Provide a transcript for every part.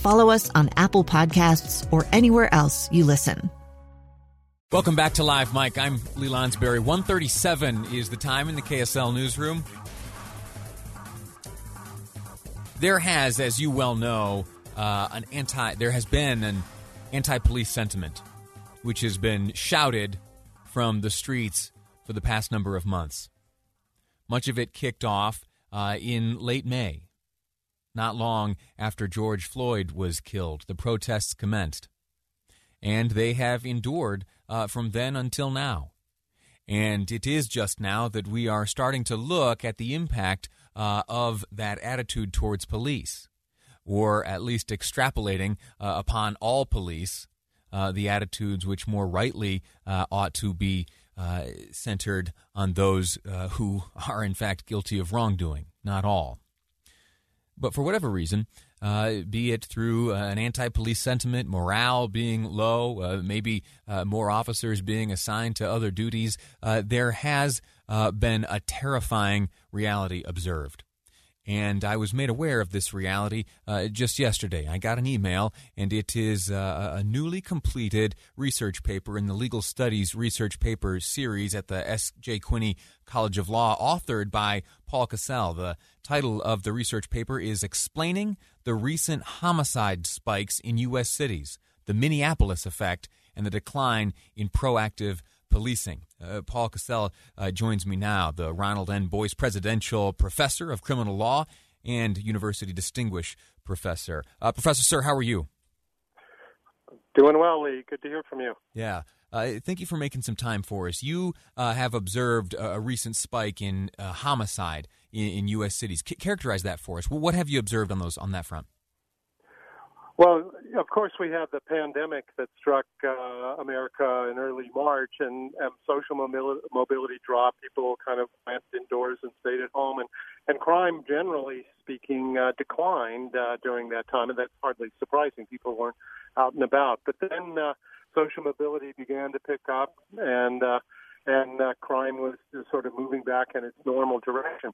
follow us on Apple Podcasts, or anywhere else you listen. Welcome back to Live Mic. I'm Lee Lonsberry. 137 is the time in the KSL newsroom. There has, as you well know, uh, an anti. There has been an anti-police sentiment, which has been shouted from the streets for the past number of months. Much of it kicked off uh, in late May, not long after George Floyd was killed. The protests commenced, and they have endured uh, from then until now. And it is just now that we are starting to look at the impact uh, of that attitude towards police, or at least extrapolating uh, upon all police uh, the attitudes which more rightly uh, ought to be uh, centered on those uh, who are in fact guilty of wrongdoing, not all. But for whatever reason, uh, be it through uh, an anti police sentiment, morale being low, uh, maybe uh, more officers being assigned to other duties, there has been a terrifying reality observed. And I was made aware of this reality uh, just yesterday. I got an email, and it is uh, a newly completed research paper in the Legal Studies Research Paper Series at the S.J. Quinney College of Law, authored by Paul Cassell. The title of the research paper is Explaining the Recent Homicide Spikes in U.S. Cities, the Minneapolis Effect, and the Decline in Proactive policing. Uh, Paul Cassell uh, joins me now, the Ronald N. Boyce Presidential Professor of Criminal Law and University Distinguished Professor. Uh, professor, sir, how are you? Doing well, Lee. Good to hear from you. Yeah. Uh, thank you for making some time for us. You uh, have observed a, a, recent spike in uh, homicide in, in, U.S. cities. C- characterize that for us. What have you observed on those on that front? Well, of course, we had the pandemic that struck uh, America in early March, and, and social mobility, mobility dropped. People kind of went indoors and stayed at home, and and crime, generally speaking, uh, declined uh, during that time, and that's hardly surprising. People weren't out and about, but then uh, social mobility began to pick up, and uh, and uh, crime was sort of moving back in its normal direction.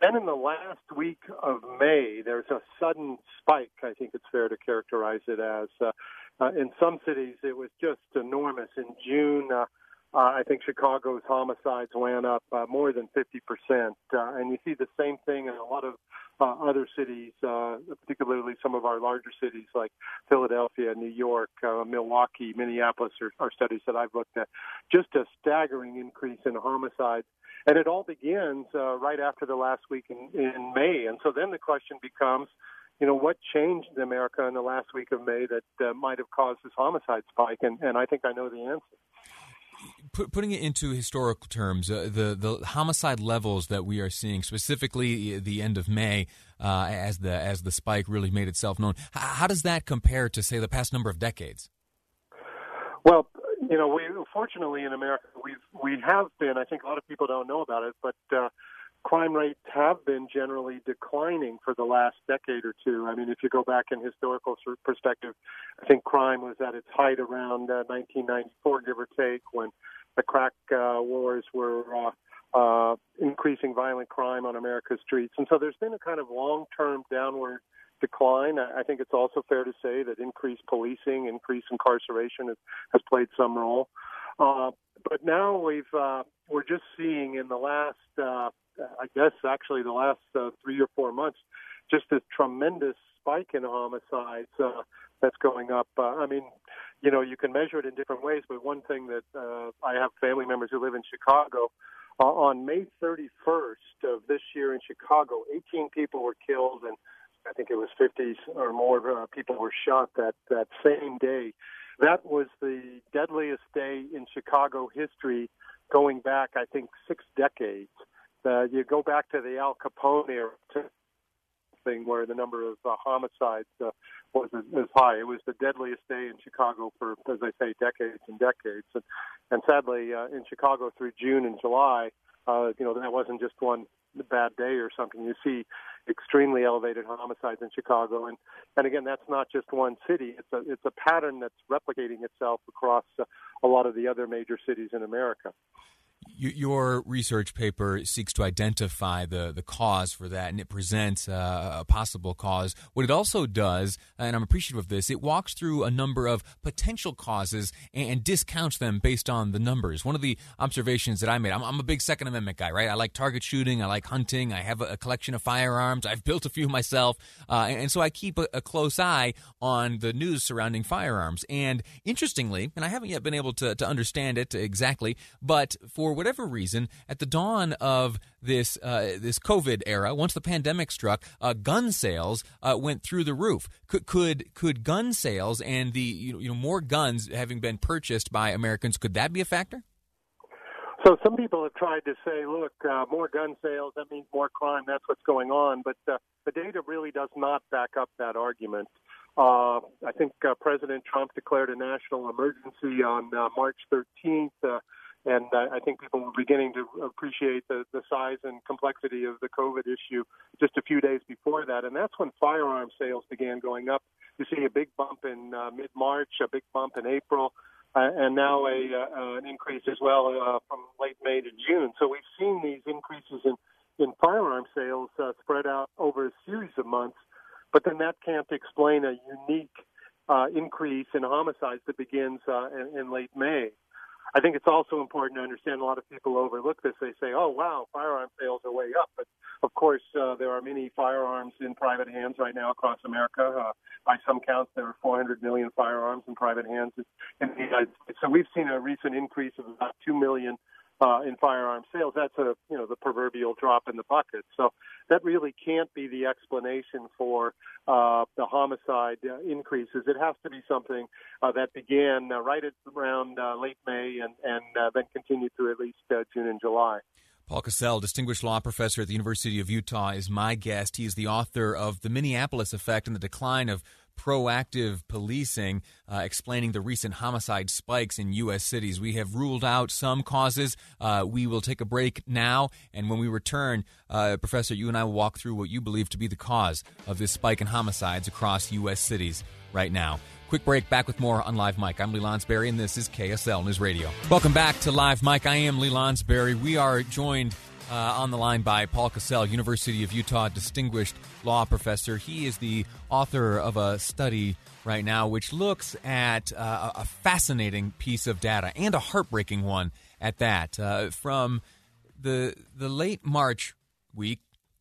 Then in the last week of May, there's a sudden spike. I think it's fair to characterize it as. Uh, uh, in some cities, it was just enormous. In June, uh, uh, I think Chicago's homicides went up uh, more than 50%. Uh, and you see the same thing in a lot of uh, other cities, uh, particularly some of our larger cities like Philadelphia, New York, uh, Milwaukee, Minneapolis are, are studies that I've looked at. Just a staggering increase in homicides and it all begins uh, right after the last week in, in May. And so then the question becomes, you know, what changed in America in the last week of May that uh, might have caused this homicide spike? And, and I think I know the answer. Putting it into historical terms, uh, the the homicide levels that we are seeing, specifically the end of May, uh, as the as the spike really made itself known, how does that compare to say the past number of decades? Well, you know, we fortunately in America we've we have been. I think a lot of people don't know about it, but uh, crime rates have been generally declining for the last decade or two. I mean, if you go back in historical perspective, I think crime was at its height around uh, 1994, give or take, when the crack uh, wars were. Uh, uh, increasing violent crime on America's streets. And so there's been a kind of long term downward decline. I think it's also fair to say that increased policing, increased incarceration has, has played some role. Uh, but now we've uh, we're just seeing in the last, uh, I guess, actually the last uh, three or four months, just a tremendous spike in homicides uh, that's going up. Uh, I mean, you know, you can measure it in different ways. But one thing that uh, I have family members who live in Chicago. Uh, on May 31st of this year in Chicago, 18 people were killed, and I think it was 50 or more uh, people were shot that that same day. That was the deadliest day in Chicago history, going back I think six decades. Uh, you go back to the Al Capone era thing, where the number of uh, homicides uh, was as high. It was the deadliest day in Chicago for, as I say, decades and decades. And, and sadly, uh, in Chicago through June and July, uh, you know, that wasn't just one bad day or something. You see extremely elevated homicides in Chicago, and and again, that's not just one city. It's a it's a pattern that's replicating itself across uh, a lot of the other major cities in America. Your research paper seeks to identify the, the cause for that, and it presents uh, a possible cause. What it also does, and I'm appreciative of this, it walks through a number of potential causes and, and discounts them based on the numbers. One of the observations that I made, I'm, I'm, a big Second Amendment guy, right? I like target shooting, I like hunting, I have a, a collection of firearms, I've built a few myself, uh, and, and, so I keep a, a close eye on the news surrounding firearms. And interestingly, and I haven't yet been able to, to understand it exactly, but for whatever reason, at the dawn of this uh, this COVID era, once the pandemic struck, uh, gun sales uh, went through the roof. Could could could gun sales and the you know more guns having been purchased by Americans could that be a factor? So some people have tried to say, look, uh, more gun sales that means more crime. That's what's going on, but uh, the data really does not back up that argument. Uh, I think President Trump declared a national emergency on March 13th. Uh, and I think people were beginning to appreciate the, the size and complexity of the COVID issue just a few days before that. And that's when firearm sales began going up. You see a big bump in uh, mid March, a big bump in April, uh, and now a, uh, an increase as well uh, from late May to June. So we've seen these increases in, in firearm sales uh, spread out over a series of months, but then that can't explain a unique uh, increase in homicides that begins uh, in, in late May. I think it's also important to understand a lot of people overlook this. They say, oh, wow, firearm sales are way up. But of course, uh, there are many firearms in private hands right now across America. Uh, by some counts, there are 400 million firearms in private hands in the United States. So we've seen a recent increase of about 2 million uh, in firearm sales. That's a you know the proverbial drop in the bucket. So that really can't be the explanation for uh, the homicide uh, increases. It has to be something uh, that began uh, right around uh, late May and and then continued through at least June and July. Paul Cassell, distinguished law professor at the University of Utah, is my guest. He is the author of The Minneapolis Effect and the Decline of proactive policing, uh, explaining the recent homicide spikes in U.S. cities. We have ruled out some causes. Uh, we will take a break now, and when we return, uh, Professor, you and I will walk through what you believe to be the cause of this spike in homicides across U.S. cities right now. Quick break, back with more on Live Mic. I'm Lee Lonsberry, and this is KSL News Radio. Welcome back to Live Mic. I am Lee Lonsberry. We are joined uh, on the line by Paul Cassell, University of Utah distinguished law professor. He is the author of a study right now which looks at uh, a fascinating piece of data and a heartbreaking one at that. Uh, from the the late March week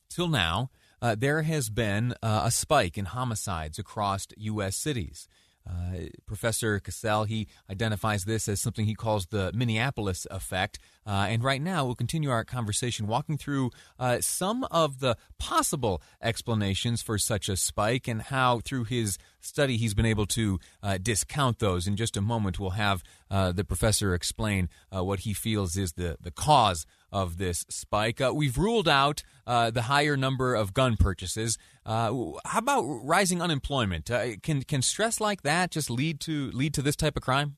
till now, uh, there has been uh, a spike in homicides across U.S. cities. Uh, Professor Cassell, he identifies this as something he calls the Minneapolis effect. Uh, and right now, we'll continue our conversation walking through uh, some of the possible explanations for such a spike and how, through his study, he's been able to uh, discount those. In just a moment, we'll have uh, the professor explain uh, what he feels is the, the cause of this spike. Uh, we've ruled out the higher number of gun purchases. how about rising unemployment? can can stress like that just lead to lead to this type of crime?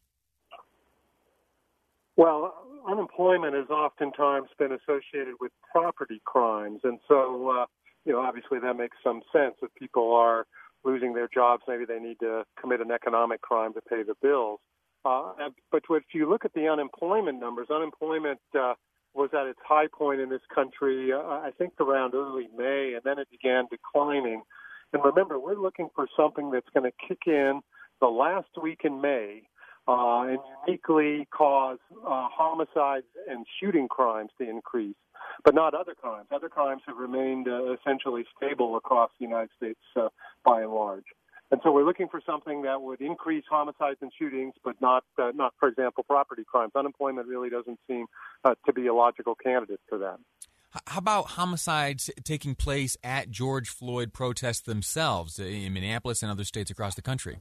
Well, unemployment has oftentimes been associated with property crimes, and so uh, you know obviously that makes some sense. If people are losing their jobs, maybe they need to commit an economic crime to pay the bills. Uh, but if you look at the unemployment numbers, unemployment uh, was at its high point in this country, uh, I think around early May, and then it began declining. And remember, we're looking for something that's going to kick in the last week in May uh, and uniquely cause uh, homicides and shooting crimes to increase, but not other crimes. Other crimes have remained uh, essentially stable across the United States uh, by and large. And so we're looking for something that would increase homicides and shootings, but not, uh, not for example, property crimes. Unemployment really doesn't seem uh, to be a logical candidate for that. How about homicides taking place at George Floyd protests themselves in Minneapolis and other states across the country?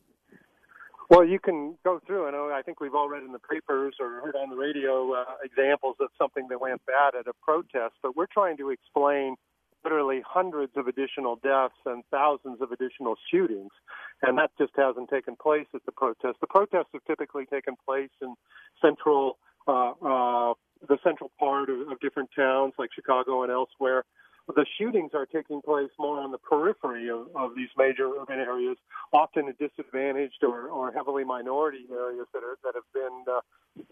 Well, you can go through, and I think we've all read in the papers or heard on the radio uh, examples of something that went bad at a protest, but we're trying to explain literally hundreds of additional deaths and thousands of additional shootings, and that just hasn't taken place at the protests. The protests have typically taken place in central, uh, uh, the central part of, of different towns like Chicago and elsewhere the shootings are taking place more on the periphery of, of these major urban areas, often disadvantaged or, or heavily minority areas that are that have been, uh,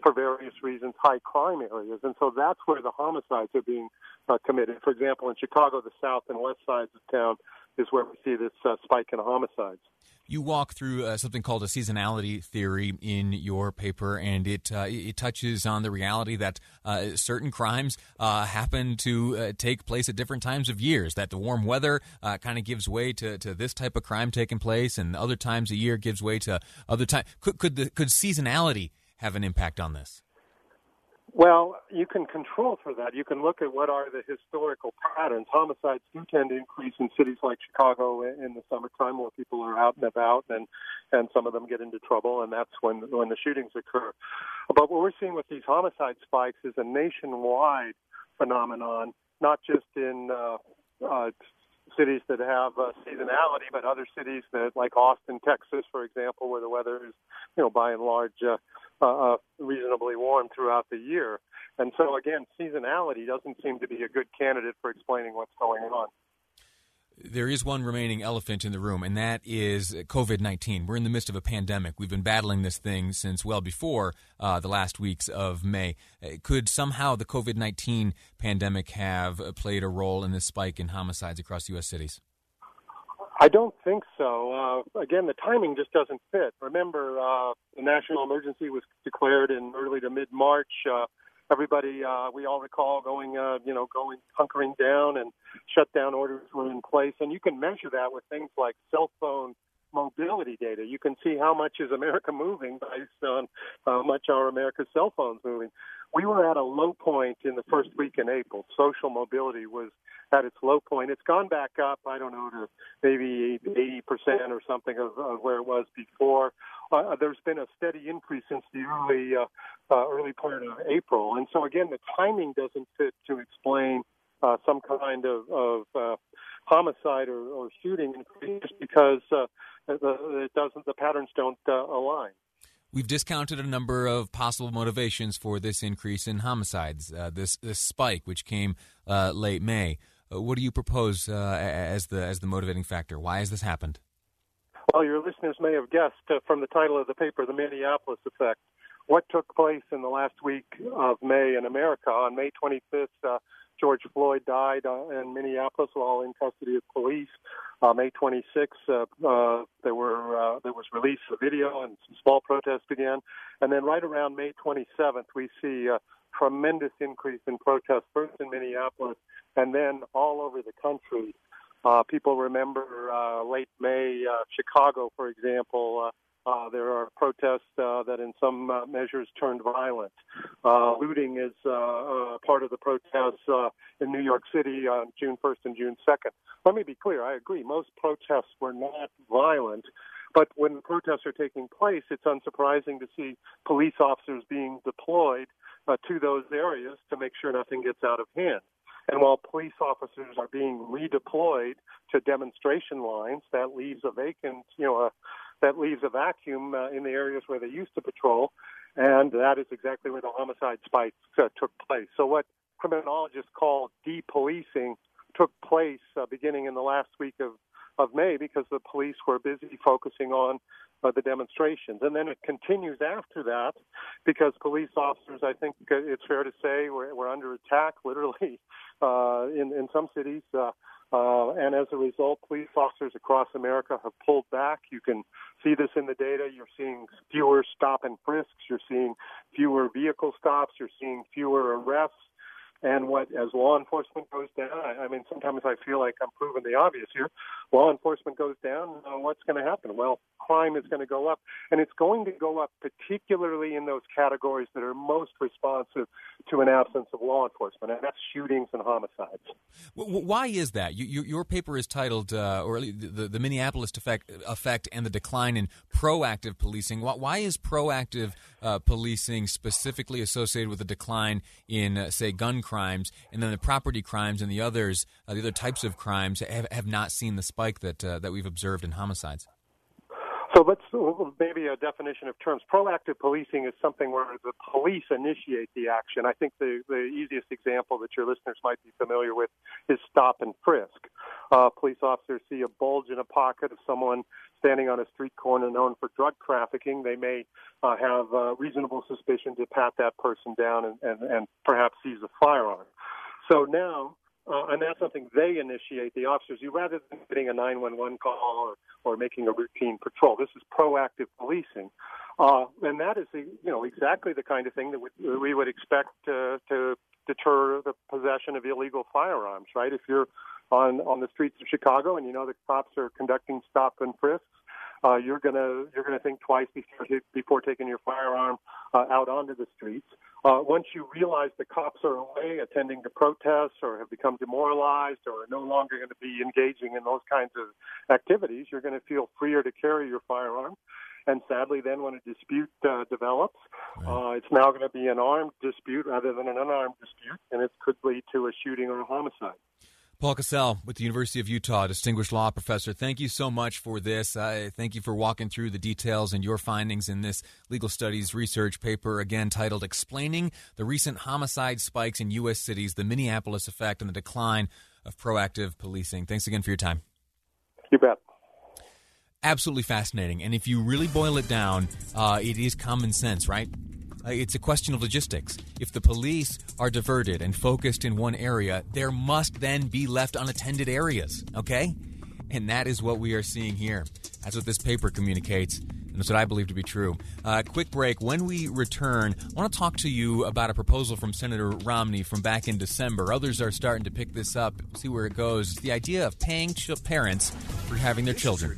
for various reasons, high crime areas, and so that's where the homicides are being uh, committed. For example, in Chicago, the south and west sides of town is where we see this uh, spike in homicides you walk through uh, something called a seasonality theory in your paper, and it uh, it touches on the reality that uh, certain crimes uh, happen to uh, take place at different times of years. That the warm weather uh, kind of gives way to, to this type of crime taking place, and other times a year gives way to other time. Could could the, could seasonality have an impact on this? Well, you can control for that. You can look at what are the historical patterns. Homicides do tend to increase in cities like Chicago in the summertime, where people are out and about, and and some of them get into trouble, and that's when when the shootings occur. But what we're seeing with these homicide spikes is a nationwide phenomenon, not just in uh, uh, cities that have uh, seasonality, but other cities that, like Austin, Texas, for example, where the weather is, you know, by and large, uh, uh, reasonably warm throughout the year. And so, again, seasonality doesn't seem to be a good candidate for explaining what's going on. There is one remaining elephant in the room, and that is COVID 19. We're in the midst of a pandemic. We've been battling this thing since well before uh, the last weeks of May. Uh, could somehow the COVID 19 pandemic have played a role in this spike in homicides across U.S. cities? I don't think so. Uh, again, the timing just doesn't fit. Remember, uh, the national emergency was declared in early to mid March. Uh, everybody, uh, we all recall going, uh, you know, going hunkering down, and shutdown orders were in place. And you can measure that with things like cell phone mobility data. You can see how much is America moving based on how much are America's cell phones moving. We were at a low point in the first week in April. Social mobility was at its low point. It's gone back up, I don't know, to maybe 80% or something of, of where it was before. Uh, there's been a steady increase since the early uh, uh, early part of April, and so again, the timing doesn't fit to explain uh, some kind of, of uh, homicide or, or shooting increase just because uh, the, it doesn't the patterns don't uh, align. We've discounted a number of possible motivations for this increase in homicides, uh, this this spike, which came uh, late May. Uh, what do you propose uh, as the as the motivating factor? Why has this happened? Well, your listeners may have guessed uh, from the title of the paper, "The Minneapolis Effect." What took place in the last week of May in America? On May 25th, George Floyd died in Minneapolis while in custody of police. Uh, May 26th, uh, uh, there were there was release of video and some small protests began, and then right around May 27th, we see a tremendous increase in protests first in Minneapolis and then all over the country. Uh, people remember uh, late May, uh, Chicago, for example. Uh, uh, there are protests uh, that, in some measures, turned violent. Looting is part of the protests in New York City on June 1st and June 2nd. Let me be clear. I agree. Most protests were not violent. But when protests are taking place, it's unsurprising to see police officers being deployed uh, to those areas to make sure nothing gets out of hand. And while police officers are being redeployed to demonstration lines, that leaves a vacant, you know, a, that leaves a vacuum uh, in the areas where they used to patrol, and that is exactly where the homicide spikes uh, took place. So what criminologists call depolicing took place uh, beginning in the last week of of May because the police were busy focusing on uh, the demonstrations. And then it continues after that because police officers, I think it's fair to say, were, were under attack literally uh, in, in some cities. Uh, uh, and as a result, police officers across America have pulled back. You can see this in the data. You're seeing fewer stop and frisks. You're seeing fewer vehicle stops. You're seeing fewer arrests. And what as law enforcement goes down, I, I mean, sometimes I feel like I'm proving the obvious here. Law enforcement goes down, uh, what's going to happen? Well, crime is going to go up, and it's going to go up particularly in those categories that are most responsive to an absence of law enforcement, and that's shootings and homicides. Why is that? You, your paper is titled, uh, or the, the, Minneapolis effect, effect and the decline in proactive policing. Why is proactive uh, policing specifically associated with a decline in, uh, say, gun crimes, and then the property crimes and the others, uh, the other types of crimes, have, have not seen the spike that uh, that we've observed in homicides? So let's maybe a definition of terms. Proactive policing is something where the police initiate the action. I think the, the easiest example that your listeners might be familiar with is stop and frisk. Uh, police officers see a bulge in a pocket of someone standing on a street corner known for drug trafficking. They may uh, have uh, reasonable suspicion to pat that person down and, and, and perhaps seize a firearm. So now uh, and that's something they initiate, the officers. You rather than getting a 911 call or, or making a routine patrol. This is proactive policing, uh, and that is you know exactly the kind of thing that we, we would expect to, to deter the possession of illegal firearms. Right? If you're on on the streets of Chicago and you know the cops are conducting stop and frisks, uh, you're gonna you're gonna think twice before before taking your firearm uh, out onto the streets. Uh, once you realize the cops are away attending to protests or have become demoralized or are no longer going to be engaging in those kinds of activities, you're going to feel freer to carry your firearm. And sadly, then when a dispute uh, develops, uh, it's now going to be an armed dispute rather than an unarmed dispute, and it could lead to a shooting or a homicide. Paul Cassell with the University of Utah, distinguished law professor. Thank you so much for this. Uh, thank you for walking through the details and your findings in this legal studies research paper, again titled Explaining the Recent Homicide Spikes in U.S. Cities, the Minneapolis Effect, and the Decline of Proactive Policing. Thanks again for your time. You bet. Absolutely fascinating. And if you really boil it down, uh, it is common sense, right? Uh, it's a question of logistics. If the police are diverted and focused in one area, there must then be left unattended areas, okay? And that is what we are seeing here. That's what this paper communicates. And that's what I believe to be true. Uh, quick break. When we return, I want to talk to you about a proposal from Senator Romney from back in December. Others are starting to pick this up, see where it goes. The idea of paying ch- parents for having their children.